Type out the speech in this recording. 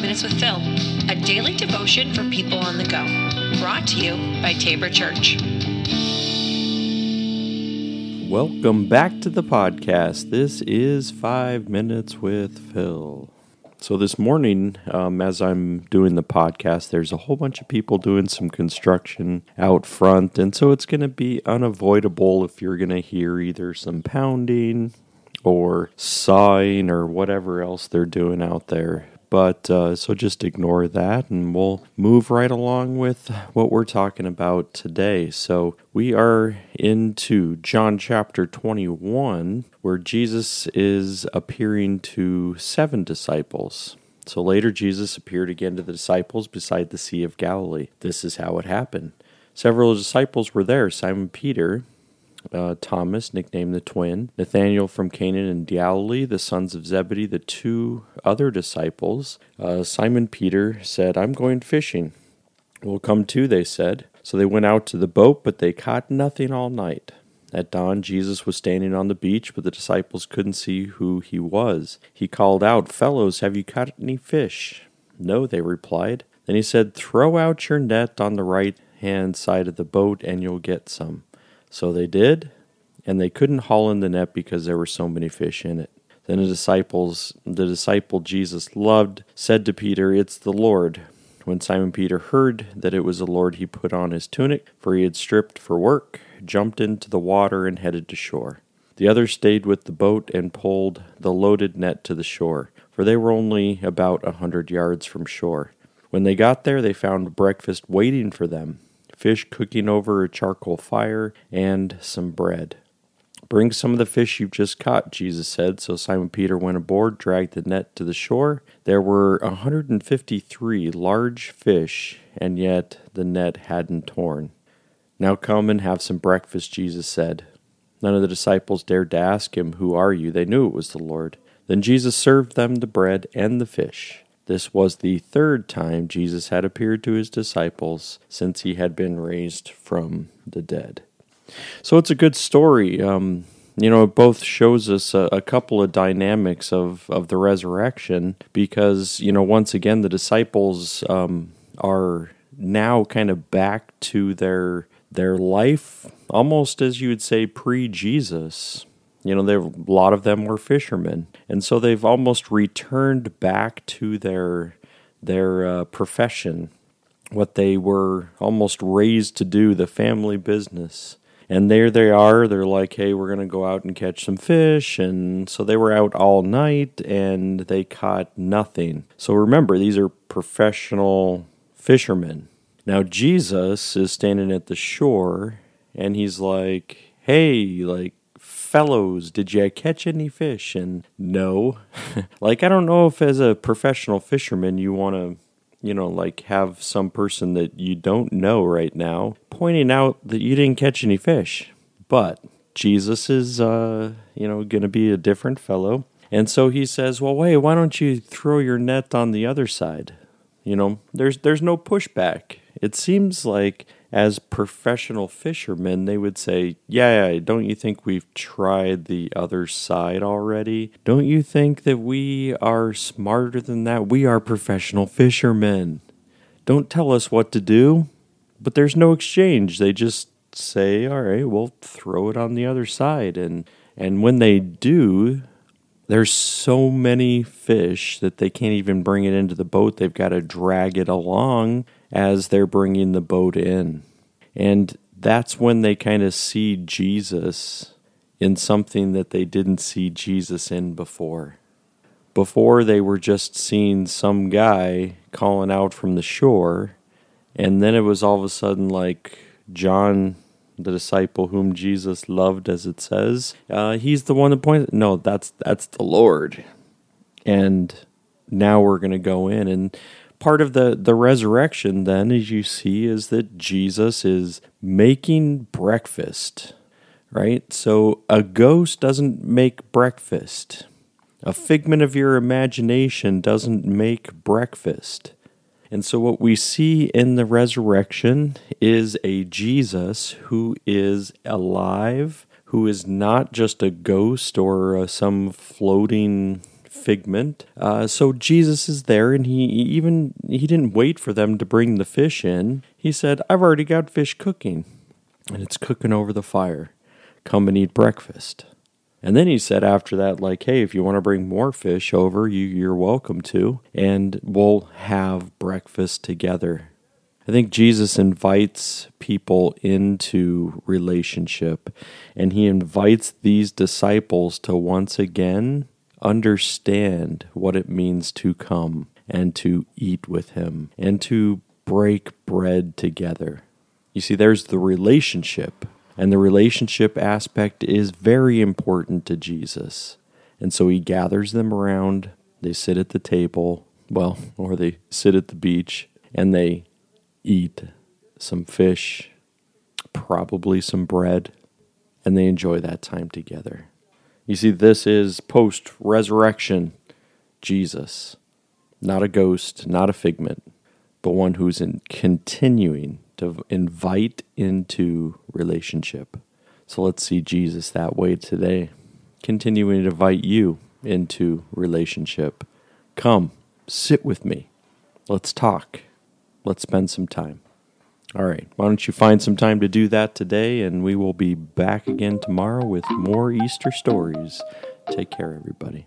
5 Minutes with Phil, a daily devotion for people on the go. Brought to you by Tabor Church. Welcome back to the podcast. This is 5 Minutes with Phil. So, this morning, um, as I'm doing the podcast, there's a whole bunch of people doing some construction out front. And so it's going to be unavoidable if you're going to hear either some pounding or sawing or whatever else they're doing out there. But uh, so just ignore that and we'll move right along with what we're talking about today. So we are into John chapter 21, where Jesus is appearing to seven disciples. So later, Jesus appeared again to the disciples beside the Sea of Galilee. This is how it happened. Several disciples were there Simon Peter, uh, Thomas, nicknamed the twin, Nathanael from Cana in Galilee, the sons of Zebedee, the two other disciples. Uh, Simon Peter said, I'm going fishing. We'll come too, they said. So they went out to the boat, but they caught nothing all night. At dawn, Jesus was standing on the beach, but the disciples couldn't see who he was. He called out, Fellows, have you caught any fish? No, they replied. Then he said, Throw out your net on the right hand side of the boat, and you'll get some. So they did, and they couldn't haul in the net because there were so many fish in it. Then the disciples, the disciple Jesus loved, said to Peter, It's the Lord. When Simon Peter heard that it was the Lord, he put on his tunic, for he had stripped for work, jumped into the water, and headed to shore. The others stayed with the boat and pulled the loaded net to the shore, for they were only about a hundred yards from shore. When they got there, they found breakfast waiting for them fish cooking over a charcoal fire, and some bread. Bring some of the fish you've just caught, Jesus said. So Simon Peter went aboard, dragged the net to the shore. There were a 153 large fish, and yet the net hadn't torn. Now come and have some breakfast, Jesus said. None of the disciples dared to ask him, Who are you? They knew it was the Lord. Then Jesus served them the bread and the fish. This was the third time Jesus had appeared to his disciples since he had been raised from the dead. So it's a good story. Um, you know, it both shows us a, a, couple of dynamics of, of the resurrection because, you know, once again, the disciples um, are now kind of back to their their life almost as you would say pre Jesus. You know, a lot of them were fishermen, and so they've almost returned back to their their uh, profession, what they were almost raised to do, the family business. And there they are. They're like, "Hey, we're to go out and catch some fish." And so they were out all night, and they caught nothing. So remember, these are professional fishermen. Now Jesus is standing at the shore, and he's like, "Hey, like." Fellows, did you catch any fish? And no. like, I don't know if as a professional fisherman you want to, you know, like have some person that you don't know right now pointing out that you didn't catch any fish. But Jesus is, uh, you know, going to be a different fellow. And so he says, "Well, wait, why don't you throw your net on the other side?" You know, there's there's no pushback. It seems like as professional fishermen, they would say, yeah, yeah, don't you think we've tried the other side already? Don't you think that we are smarter than that? We are professional fishermen. Don't tell us what to do. But there's no exchange. They just say, all right, we'll throw it on the other side. And, and when they do, there's so many fish that they can't even bring it into the boat. They've got to drag it along as they're bringing the boat in. And that's when they kind of see Jesus in something that they didn't see Jesus in before. Before, they were just seeing some guy calling out from the shore, and then it was all of a sudden like John, the disciple whom Jesus loved, as it says, uh, he's the one that pointed. No, that's that's the Lord, and now we're going to go in and part of the, the resurrection, then, as you see, is that Jesus is making breakfast, right? So a ghost doesn't make breakfast, a figment of your imagination doesn't make breakfast. And so, what we see in the resurrection is a Jesus who is alive, who is not just a ghost or uh, some floating figment. Uh, so Jesus is there, and he even he didn't wait for them to bring the fish in. He said, "I've already got fish cooking, and it's cooking over the fire. Come and eat breakfast." And then he said after that, like, hey, if you want to bring more fish over, you, you're welcome to, and we'll have breakfast together. I think Jesus invites people into relationship, and he invites these disciples to once again understand what it means to come and to eat with him and to break bread together. You see, there's the relationship and the relationship aspect is very important to Jesus. And so he gathers them around, they sit at the table, well, or they sit at the beach, and they eat some fish, probably some bread, and they enjoy that time together. You see, this is post resurrection Jesus, not a ghost, not a figment, but one who's in continuing to invite into relationship. So let's see Jesus that way today, continuing to invite you into relationship. Come, sit with me. Let's talk. Let's spend some time. All right, why don't you find some time to do that today, and we will be back again tomorrow with more Easter stories. Take care, everybody.